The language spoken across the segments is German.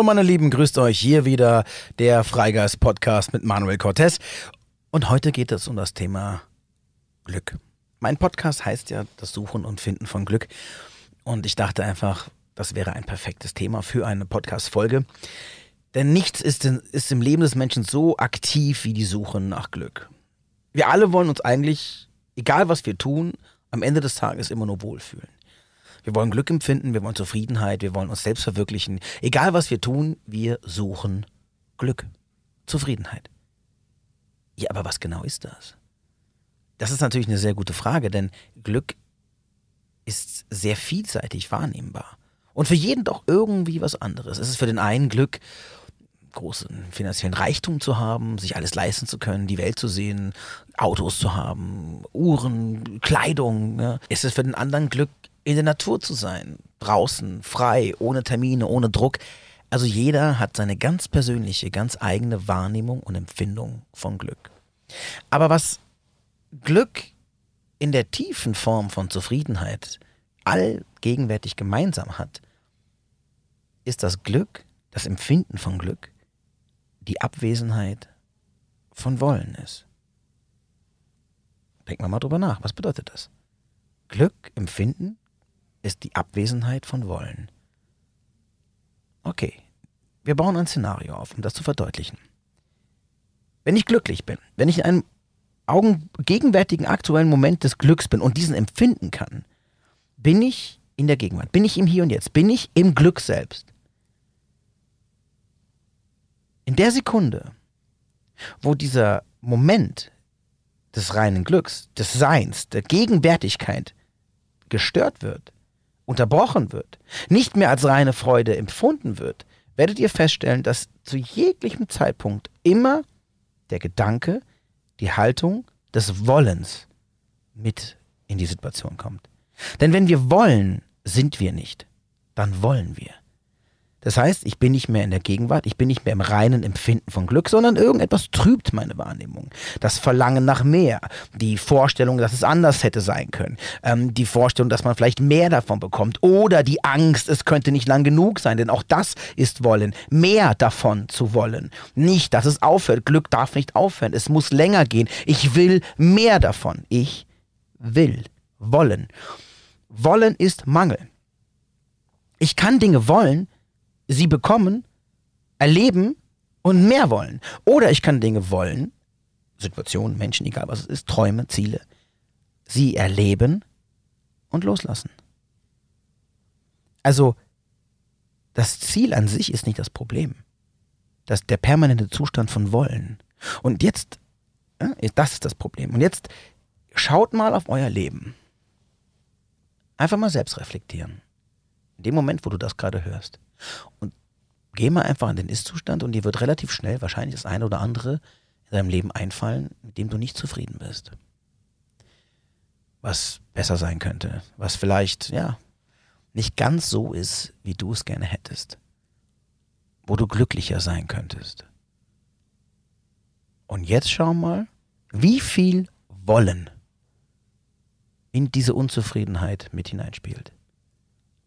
Hallo meine Lieben, grüßt euch hier wieder der Freigeist Podcast mit Manuel Cortez und heute geht es um das Thema Glück. Mein Podcast heißt ja das Suchen und Finden von Glück und ich dachte einfach, das wäre ein perfektes Thema für eine Podcast Folge. Denn nichts ist, in, ist im Leben des Menschen so aktiv wie die Suche nach Glück. Wir alle wollen uns eigentlich, egal was wir tun, am Ende des Tages immer nur wohlfühlen. Wir wollen Glück empfinden, wir wollen Zufriedenheit, wir wollen uns selbst verwirklichen. Egal was wir tun, wir suchen Glück, Zufriedenheit. Ja, aber was genau ist das? Das ist natürlich eine sehr gute Frage, denn Glück ist sehr vielseitig wahrnehmbar. Und für jeden doch irgendwie was anderes. Es ist für den einen Glück, großen finanziellen Reichtum zu haben, sich alles leisten zu können, die Welt zu sehen, Autos zu haben, Uhren, Kleidung. Ne? Es ist für den anderen Glück, in der Natur zu sein, draußen, frei, ohne Termine, ohne Druck. Also jeder hat seine ganz persönliche, ganz eigene Wahrnehmung und Empfindung von Glück. Aber was Glück in der tiefen Form von Zufriedenheit allgegenwärtig gemeinsam hat, ist das Glück, das Empfinden von Glück, die Abwesenheit von Wollen ist. Denken wir mal drüber nach. Was bedeutet das? Glück, Empfinden ist die Abwesenheit von Wollen. Okay, wir bauen ein Szenario auf, um das zu verdeutlichen. Wenn ich glücklich bin, wenn ich in einem Augen, gegenwärtigen aktuellen Moment des Glücks bin und diesen empfinden kann, bin ich in der Gegenwart, bin ich im Hier und Jetzt, bin ich im Glück selbst. In der Sekunde, wo dieser Moment des reinen Glücks, des Seins, der Gegenwärtigkeit gestört wird, unterbrochen wird, nicht mehr als reine Freude empfunden wird, werdet ihr feststellen, dass zu jeglichem Zeitpunkt immer der Gedanke, die Haltung des Wollens mit in die Situation kommt. Denn wenn wir wollen, sind wir nicht, dann wollen wir. Das heißt, ich bin nicht mehr in der Gegenwart, ich bin nicht mehr im reinen Empfinden von Glück, sondern irgendetwas trübt meine Wahrnehmung. Das Verlangen nach mehr, die Vorstellung, dass es anders hätte sein können, ähm, die Vorstellung, dass man vielleicht mehr davon bekommt oder die Angst, es könnte nicht lang genug sein, denn auch das ist Wollen, mehr davon zu wollen. Nicht, dass es aufhört, Glück darf nicht aufhören, es muss länger gehen. Ich will mehr davon. Ich will wollen. Wollen ist Mangel. Ich kann Dinge wollen, sie bekommen, erleben und mehr wollen. Oder ich kann Dinge wollen, Situationen, Menschen, egal was es ist, Träume, Ziele, sie erleben und loslassen. Also, das Ziel an sich ist nicht das Problem. Das der permanente Zustand von Wollen. Und jetzt, das ist das Problem. Und jetzt schaut mal auf euer Leben. Einfach mal selbst reflektieren. In dem Moment, wo du das gerade hörst. Und geh mal einfach in den Ist-Zustand und dir wird relativ schnell wahrscheinlich das eine oder andere in deinem Leben einfallen, mit dem du nicht zufrieden bist. Was besser sein könnte, was vielleicht, ja, nicht ganz so ist, wie du es gerne hättest. Wo du glücklicher sein könntest. Und jetzt schau mal, wie viel Wollen in diese Unzufriedenheit mit hineinspielt.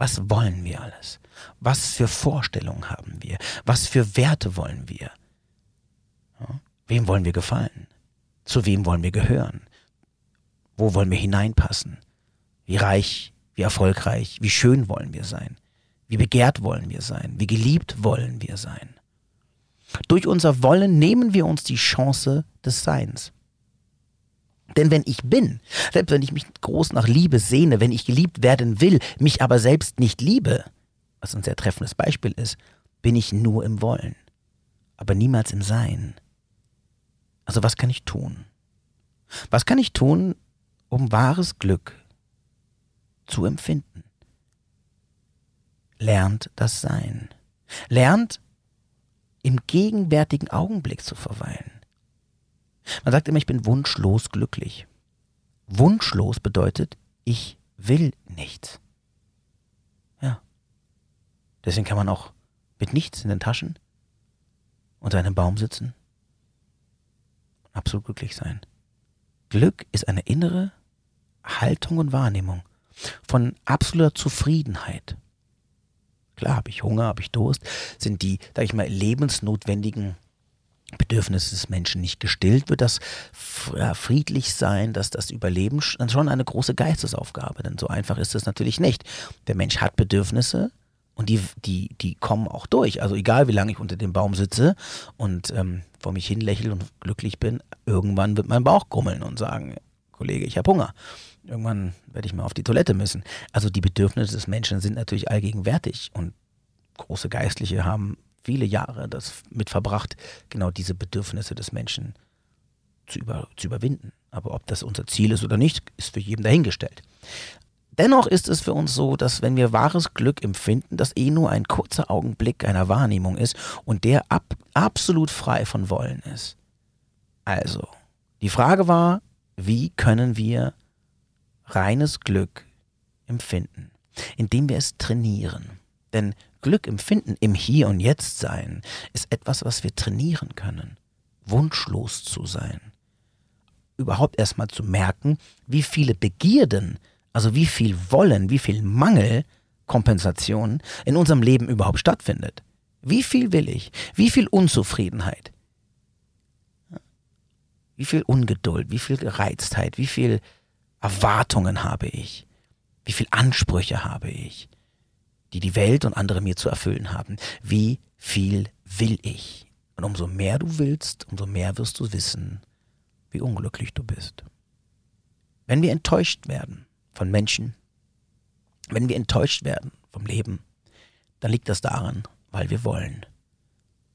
Was wollen wir alles? Was für Vorstellungen haben wir? Was für Werte wollen wir? Ja? Wem wollen wir gefallen? Zu wem wollen wir gehören? Wo wollen wir hineinpassen? Wie reich, wie erfolgreich, wie schön wollen wir sein? Wie begehrt wollen wir sein? Wie geliebt wollen wir sein? Durch unser Wollen nehmen wir uns die Chance des Seins. Denn wenn ich bin, selbst wenn ich mich groß nach Liebe sehne, wenn ich geliebt werden will, mich aber selbst nicht liebe, was ein sehr treffendes Beispiel ist, bin ich nur im Wollen, aber niemals im Sein. Also was kann ich tun? Was kann ich tun, um wahres Glück zu empfinden? Lernt das Sein. Lernt im gegenwärtigen Augenblick zu verweilen. Man sagt immer, ich bin wunschlos glücklich. Wunschlos bedeutet, ich will nichts. Ja. Deswegen kann man auch mit nichts in den Taschen unter einem Baum sitzen und absolut glücklich sein. Glück ist eine innere Haltung und Wahrnehmung von absoluter Zufriedenheit. Klar, habe ich Hunger, habe ich Durst, sind die, sag ich mal, lebensnotwendigen Bedürfnisse des Menschen nicht gestillt, wird das friedlich sein, dass das Überleben schon eine große Geistesaufgabe, denn so einfach ist es natürlich nicht. Der Mensch hat Bedürfnisse und die, die, die kommen auch durch. Also egal, wie lange ich unter dem Baum sitze und ähm, vor mich hin lächle und glücklich bin, irgendwann wird mein Bauch grummeln und sagen, Kollege, ich habe Hunger. Irgendwann werde ich mal auf die Toilette müssen. Also die Bedürfnisse des Menschen sind natürlich allgegenwärtig und große Geistliche haben viele Jahre das mit verbracht, genau diese Bedürfnisse des Menschen zu, über, zu überwinden. Aber ob das unser Ziel ist oder nicht, ist für jeden dahingestellt. Dennoch ist es für uns so, dass wenn wir wahres Glück empfinden, das eh nur ein kurzer Augenblick einer Wahrnehmung ist und der ab, absolut frei von Wollen ist. Also, die Frage war, wie können wir reines Glück empfinden? Indem wir es trainieren. Denn Glück empfinden im Hier und Jetzt sein ist etwas, was wir trainieren können. Wunschlos zu sein. Überhaupt erstmal zu merken, wie viele Begierden, also wie viel Wollen, wie viel Mangel, Kompensation in unserem Leben überhaupt stattfindet. Wie viel will ich? Wie viel Unzufriedenheit? Wie viel Ungeduld? Wie viel Gereiztheit? Wie viel Erwartungen habe ich? Wie viel Ansprüche habe ich? Die die Welt und andere mir zu erfüllen haben. Wie viel will ich? Und umso mehr du willst, umso mehr wirst du wissen, wie unglücklich du bist. Wenn wir enttäuscht werden von Menschen, wenn wir enttäuscht werden vom Leben, dann liegt das daran, weil wir wollen,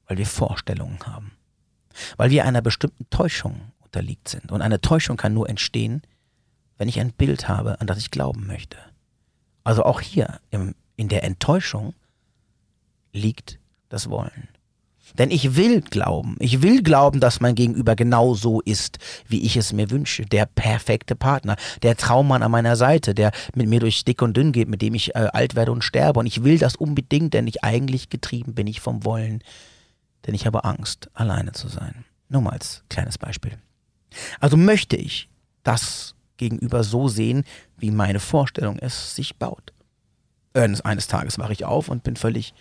weil wir Vorstellungen haben, weil wir einer bestimmten Täuschung unterliegt sind. Und eine Täuschung kann nur entstehen, wenn ich ein Bild habe, an das ich glauben möchte. Also auch hier im in der Enttäuschung liegt das Wollen. Denn ich will glauben, ich will glauben, dass mein Gegenüber genau so ist, wie ich es mir wünsche. Der perfekte Partner, der Traummann an meiner Seite, der mit mir durch dick und dünn geht, mit dem ich äh, alt werde und sterbe. Und ich will das unbedingt, denn ich eigentlich getrieben bin ich vom Wollen. Denn ich habe Angst, alleine zu sein. Nur mal als kleines Beispiel. Also möchte ich das Gegenüber so sehen, wie meine Vorstellung es sich baut eines Tages wache ich auf und bin völlig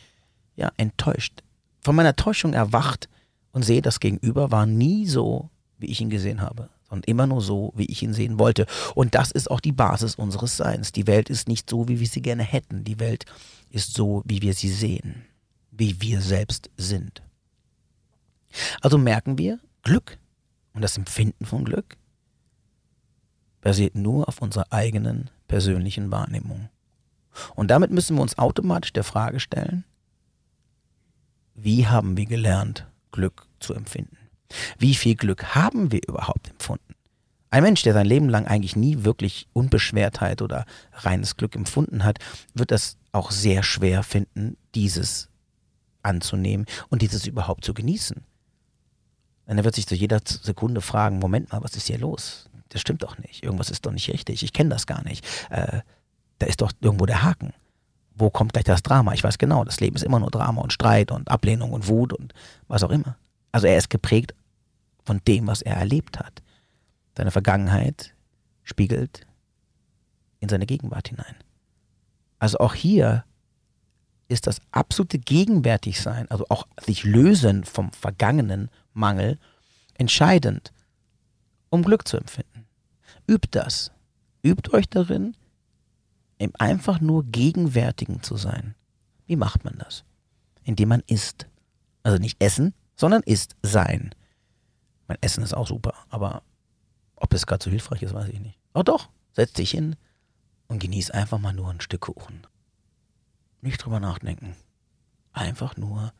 ja, enttäuscht. Von meiner Täuschung erwacht und sehe, das Gegenüber war nie so, wie ich ihn gesehen habe, sondern immer nur so, wie ich ihn sehen wollte. Und das ist auch die Basis unseres Seins. Die Welt ist nicht so, wie wir sie gerne hätten. Die Welt ist so, wie wir sie sehen, wie wir selbst sind. Also merken wir, Glück und das Empfinden von Glück basiert nur auf unserer eigenen persönlichen Wahrnehmung. Und damit müssen wir uns automatisch der Frage stellen, wie haben wir gelernt, Glück zu empfinden? Wie viel Glück haben wir überhaupt empfunden? Ein Mensch, der sein Leben lang eigentlich nie wirklich Unbeschwertheit oder reines Glück empfunden hat, wird das auch sehr schwer finden, dieses anzunehmen und dieses überhaupt zu genießen. Denn er wird sich zu jeder Sekunde fragen, Moment mal, was ist hier los? Das stimmt doch nicht. Irgendwas ist doch nicht richtig. Ich kenne das gar nicht. Äh, da ist doch irgendwo der Haken. Wo kommt gleich das Drama? Ich weiß genau, das Leben ist immer nur Drama und Streit und Ablehnung und Wut und was auch immer. Also er ist geprägt von dem, was er erlebt hat. Seine Vergangenheit spiegelt in seine Gegenwart hinein. Also auch hier ist das absolute Gegenwärtigsein, also auch sich lösen vom vergangenen Mangel, entscheidend, um Glück zu empfinden. Übt das. Übt euch darin, einfach nur Gegenwärtigen zu sein. Wie macht man das? Indem man isst. Also nicht essen, sondern isst sein. Mein Essen ist auch super, aber ob es gerade so hilfreich ist, weiß ich nicht. Oh doch, setz dich hin und genieß einfach mal nur ein Stück Kuchen. Nicht drüber nachdenken. Einfach nur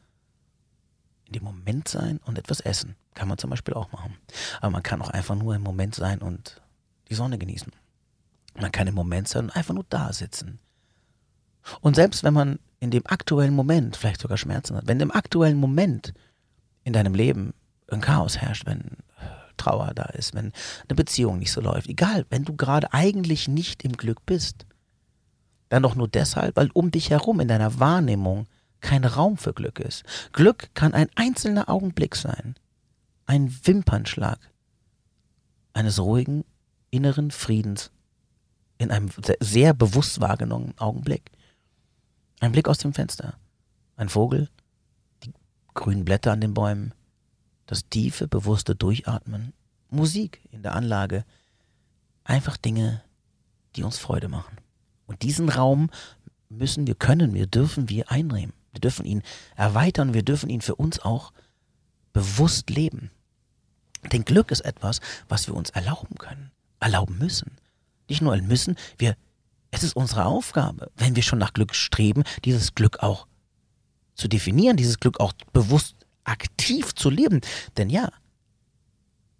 in dem Moment sein und etwas essen. Kann man zum Beispiel auch machen. Aber man kann auch einfach nur im Moment sein und die Sonne genießen. Man kann im Moment sein und einfach nur da sitzen. Und selbst wenn man in dem aktuellen Moment vielleicht sogar Schmerzen hat, wenn im aktuellen Moment in deinem Leben ein Chaos herrscht, wenn Trauer da ist, wenn eine Beziehung nicht so läuft, egal, wenn du gerade eigentlich nicht im Glück bist, dann doch nur deshalb, weil um dich herum in deiner Wahrnehmung kein Raum für Glück ist. Glück kann ein einzelner Augenblick sein, ein Wimpernschlag eines ruhigen inneren Friedens in einem sehr bewusst wahrgenommenen Augenblick. Ein Blick aus dem Fenster. ein Vogel, die grünen Blätter an den Bäumen, das tiefe, bewusste Durchatmen, Musik in der Anlage, einfach Dinge, die uns Freude machen. Und diesen Raum müssen wir, können wir, dürfen wir einnehmen. Wir dürfen ihn erweitern, wir dürfen ihn für uns auch bewusst leben. Denn Glück ist etwas, was wir uns erlauben können, erlauben müssen. Nicht nur müssen, wir, es ist unsere Aufgabe, wenn wir schon nach Glück streben, dieses Glück auch zu definieren, dieses Glück auch bewusst aktiv zu leben. Denn ja,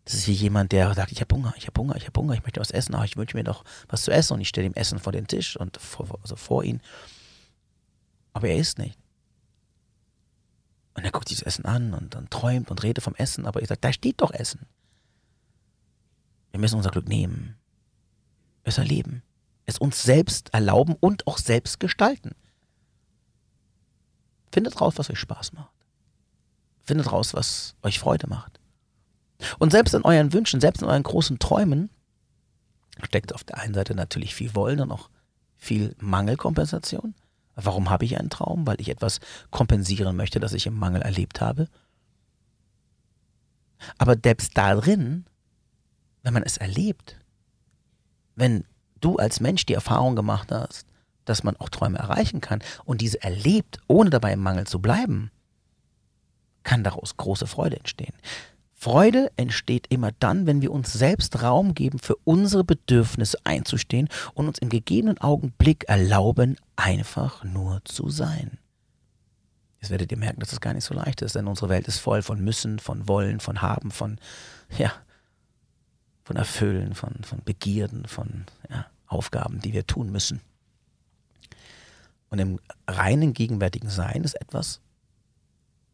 das ist wie jemand, der sagt, ich habe Hunger, ich habe Hunger, ich habe Hunger, ich möchte was essen, aber ich wünsche mir doch was zu essen und ich stelle ihm Essen vor den Tisch und vor, also vor ihn. Aber er isst nicht. Und er guckt sich das Essen an und dann träumt und redet vom Essen, aber ich sage, da steht doch Essen. Wir müssen unser Glück nehmen, es erleben, es uns selbst erlauben und auch selbst gestalten. Findet raus, was euch Spaß macht. Findet raus, was euch Freude macht. Und selbst in euren Wünschen, selbst in euren großen Träumen steckt auf der einen Seite natürlich viel Wollen und auch viel Mangelkompensation. Warum habe ich einen Traum? Weil ich etwas kompensieren möchte, das ich im Mangel erlebt habe. Aber selbst darin, wenn man es erlebt, wenn du als Mensch die Erfahrung gemacht hast, dass man auch Träume erreichen kann und diese erlebt, ohne dabei im Mangel zu bleiben, kann daraus große Freude entstehen. Freude entsteht immer dann, wenn wir uns selbst Raum geben, für unsere Bedürfnisse einzustehen und uns im gegebenen Augenblick erlauben, einfach nur zu sein. Jetzt werdet ihr merken, dass das gar nicht so leicht ist, denn unsere Welt ist voll von Müssen, von Wollen, von Haben, von, ja, von Erfüllen, von, von Begierden, von ja, Aufgaben, die wir tun müssen. Und im reinen gegenwärtigen Sein ist etwas,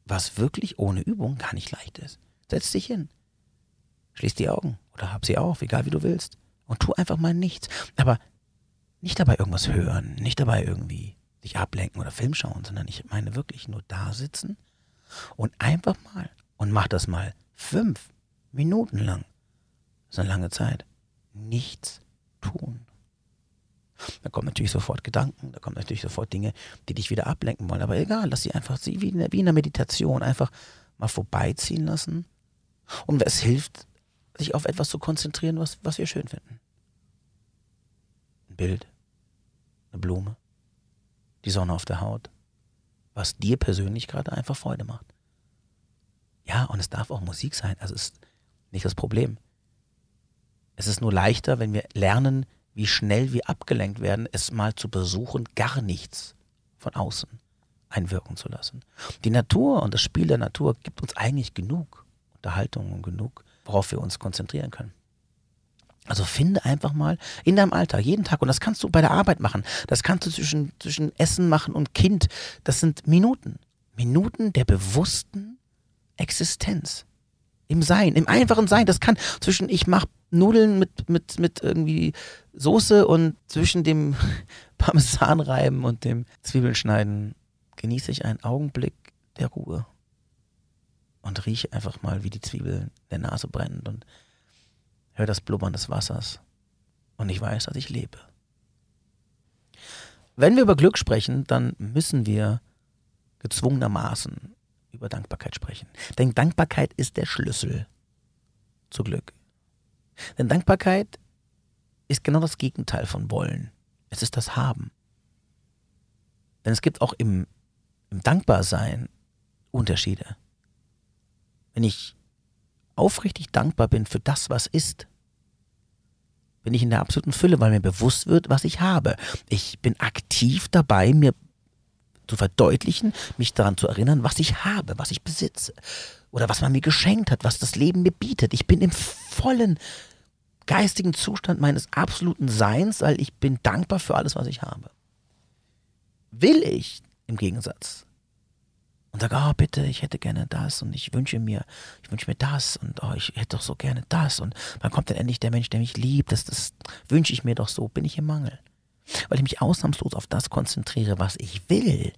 was wirklich ohne Übung gar nicht leicht ist. Setz dich hin. Schließ die Augen oder hab sie auf, egal wie du willst. Und tu einfach mal nichts. Aber nicht dabei irgendwas hören, nicht dabei irgendwie sich ablenken oder Film schauen, sondern ich meine wirklich nur da sitzen und einfach mal und mach das mal fünf Minuten lang. Das ist eine lange Zeit. Nichts tun. Da kommen natürlich sofort Gedanken, da kommen natürlich sofort Dinge, die dich wieder ablenken wollen. Aber egal, lass sie einfach wie in, der Meditation einfach mal vorbeiziehen lassen und es hilft, sich auf etwas zu konzentrieren, was, was wir schön finden. Ein Bild, eine Blume, die Sonne auf der Haut, was dir persönlich gerade einfach Freude macht. Ja, und es darf auch Musik sein, also ist nicht das Problem. Es ist nur leichter, wenn wir lernen, wie schnell wir abgelenkt werden, es mal zu besuchen, gar nichts von außen einwirken zu lassen. Die Natur und das Spiel der Natur gibt uns eigentlich genug. Unterhaltung und genug, worauf wir uns konzentrieren können. Also finde einfach mal in deinem Alltag, jeden Tag, und das kannst du bei der Arbeit machen, das kannst du zwischen, zwischen Essen machen und Kind, das sind Minuten. Minuten der bewussten Existenz. Im Sein, im einfachen Sein. Das kann zwischen ich mache Nudeln mit, mit, mit irgendwie Soße und zwischen dem Parmesanreiben und dem Zwiebeln schneiden genieße ich einen Augenblick der Ruhe und rieche einfach mal, wie die Zwiebel in der Nase brennt und höre das Blubbern des Wassers. Und ich weiß, dass ich lebe. Wenn wir über Glück sprechen, dann müssen wir gezwungenermaßen über Dankbarkeit sprechen. Denn Dankbarkeit ist der Schlüssel zu Glück. Denn Dankbarkeit ist genau das Gegenteil von Wollen. Es ist das Haben. Denn es gibt auch im, im Dankbarsein Unterschiede wenn ich aufrichtig dankbar bin für das, was ist, bin ich in der absoluten Fülle, weil mir bewusst wird, was ich habe. Ich bin aktiv dabei, mir zu verdeutlichen, mich daran zu erinnern, was ich habe, was ich besitze oder was man mir geschenkt hat, was das Leben mir bietet. Ich bin im vollen geistigen Zustand meines absoluten Seins, weil ich bin dankbar für alles, was ich habe. Will ich im Gegensatz und sage, oh bitte, ich hätte gerne das und ich wünsche mir, ich wünsche mir das und oh, ich hätte doch so gerne das und wann kommt denn endlich der Mensch, der mich liebt? Das, das wünsche ich mir doch so, bin ich im Mangel. Weil ich mich ausnahmslos auf das konzentriere, was ich will,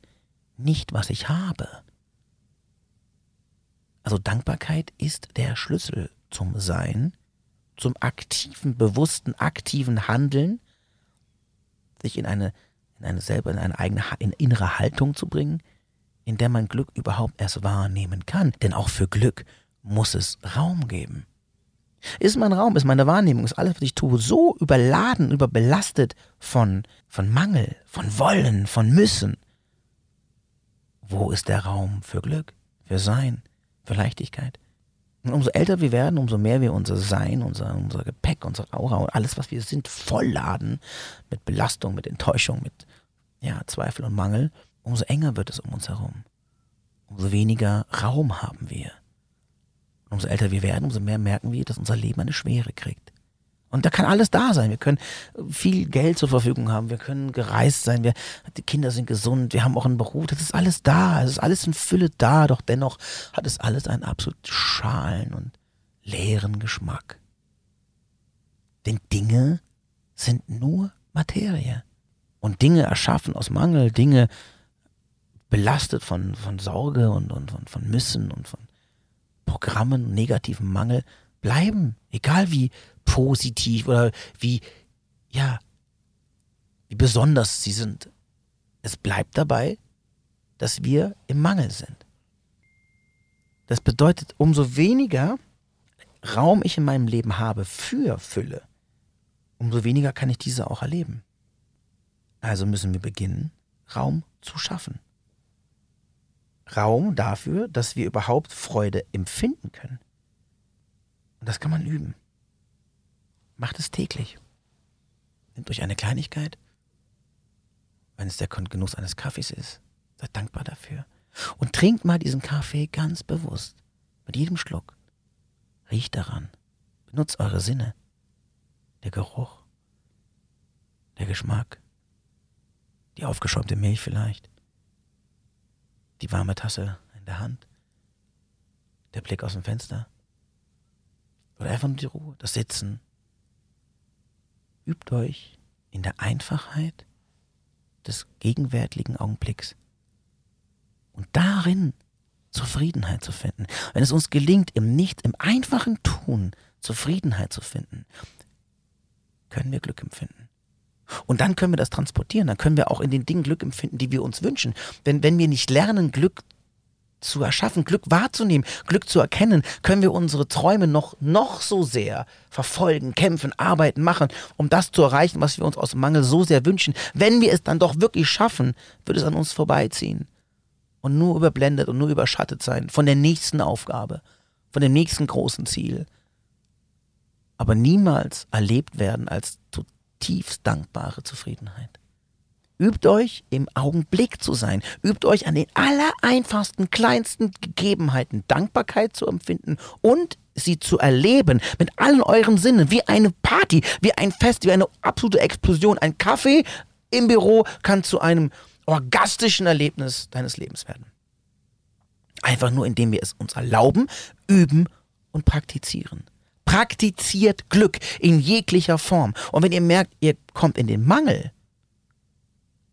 nicht was ich habe. Also Dankbarkeit ist der Schlüssel zum Sein, zum aktiven, bewussten, aktiven Handeln, sich in eine, in eine selber, in eine eigene in innere Haltung zu bringen, in der man Glück überhaupt erst wahrnehmen kann. Denn auch für Glück muss es Raum geben. Ist mein Raum, ist meine Wahrnehmung, ist alles, was ich tue, so überladen, überbelastet von, von Mangel, von Wollen, von Müssen? Wo ist der Raum für Glück, für Sein, für Leichtigkeit? Und umso älter wir werden, umso mehr wir unser Sein, unser, unser Gepäck, unsere Aura und alles, was wir sind, vollladen mit Belastung, mit Enttäuschung, mit ja, Zweifel und Mangel, umso enger wird es um uns herum. Umso weniger Raum haben wir. Umso älter wir werden, umso mehr merken wir, dass unser Leben eine Schwere kriegt. Und da kann alles da sein. Wir können viel Geld zur Verfügung haben. Wir können gereist sein. Wir, die Kinder sind gesund. Wir haben auch einen Beruf. Das ist alles da. Es ist alles in Fülle da. Doch dennoch hat es alles einen absolut schalen und leeren Geschmack. Denn Dinge sind nur Materie. Und Dinge erschaffen aus Mangel, Dinge belastet von, von Sorge und, und, und von Müssen und von Programmen und negativem Mangel, bleiben. Egal wie positiv oder wie, ja, wie besonders sie sind. Es bleibt dabei, dass wir im Mangel sind. Das bedeutet, umso weniger Raum ich in meinem Leben habe für Fülle, umso weniger kann ich diese auch erleben. Also müssen wir beginnen, Raum zu schaffen. Raum dafür, dass wir überhaupt Freude empfinden können. Und das kann man üben. Macht es täglich. Nehmt euch eine Kleinigkeit. Wenn es der Genuss eines Kaffees ist, seid dankbar dafür. Und trinkt mal diesen Kaffee ganz bewusst. Mit jedem Schluck. Riecht daran. Benutzt eure Sinne. Der Geruch. Der Geschmack. Die aufgeschäumte Milch vielleicht. Die warme Tasse in der Hand. Der Blick aus dem Fenster. Oder einfach nur die Ruhe, das Sitzen, Übt euch in der Einfachheit des gegenwärtigen Augenblicks und darin Zufriedenheit zu finden. Wenn es uns gelingt, im Nicht, im einfachen Tun Zufriedenheit zu finden, können wir Glück empfinden. Und dann können wir das transportieren, dann können wir auch in den Dingen Glück empfinden, die wir uns wünschen. Denn wenn wir nicht lernen, Glück zu erschaffen, Glück wahrzunehmen, Glück zu erkennen, können wir unsere Träume noch, noch so sehr verfolgen, kämpfen, arbeiten, machen, um das zu erreichen, was wir uns aus Mangel so sehr wünschen. Wenn wir es dann doch wirklich schaffen, wird es an uns vorbeiziehen und nur überblendet und nur überschattet sein von der nächsten Aufgabe, von dem nächsten großen Ziel. Aber niemals erlebt werden als zutiefst dankbare Zufriedenheit. Übt euch im Augenblick zu sein. Übt euch an den allereinfachsten, kleinsten Gegebenheiten Dankbarkeit zu empfinden und sie zu erleben mit allen euren Sinnen, wie eine Party, wie ein Fest, wie eine absolute Explosion. Ein Kaffee im Büro kann zu einem orgastischen Erlebnis deines Lebens werden. Einfach nur, indem wir es uns erlauben, üben und praktizieren. Praktiziert Glück in jeglicher Form. Und wenn ihr merkt, ihr kommt in den Mangel,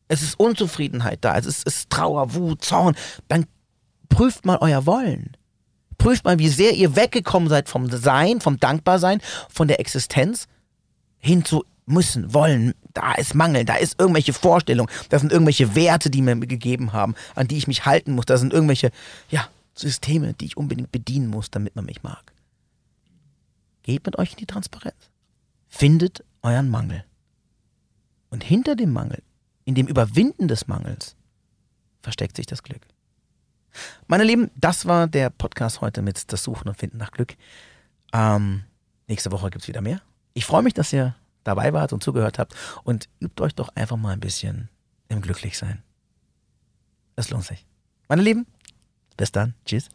es ist Unzufriedenheit da, es ist, ist Trauer, Wut, Zorn, dann prüft mal euer Wollen. Prüft mal, wie sehr ihr weggekommen seid vom Sein, vom Dankbarsein, von der Existenz hin zu müssen, wollen. Da ist Mangel, da ist irgendwelche Vorstellung, da sind irgendwelche Werte, die mir gegeben haben, an die ich mich halten muss. Da sind irgendwelche, ja, Systeme, die ich unbedingt bedienen muss, damit man mich mag. Geht mit euch in die Transparenz. Findet euren Mangel. Und hinter dem Mangel in dem Überwinden des Mangels versteckt sich das Glück. Meine Lieben, das war der Podcast heute mit das Suchen und Finden nach Glück. Ähm, nächste Woche gibt es wieder mehr. Ich freue mich, dass ihr dabei wart und zugehört habt und übt euch doch einfach mal ein bisschen im Glücklichsein. Es lohnt sich. Meine Lieben, bis dann. Tschüss.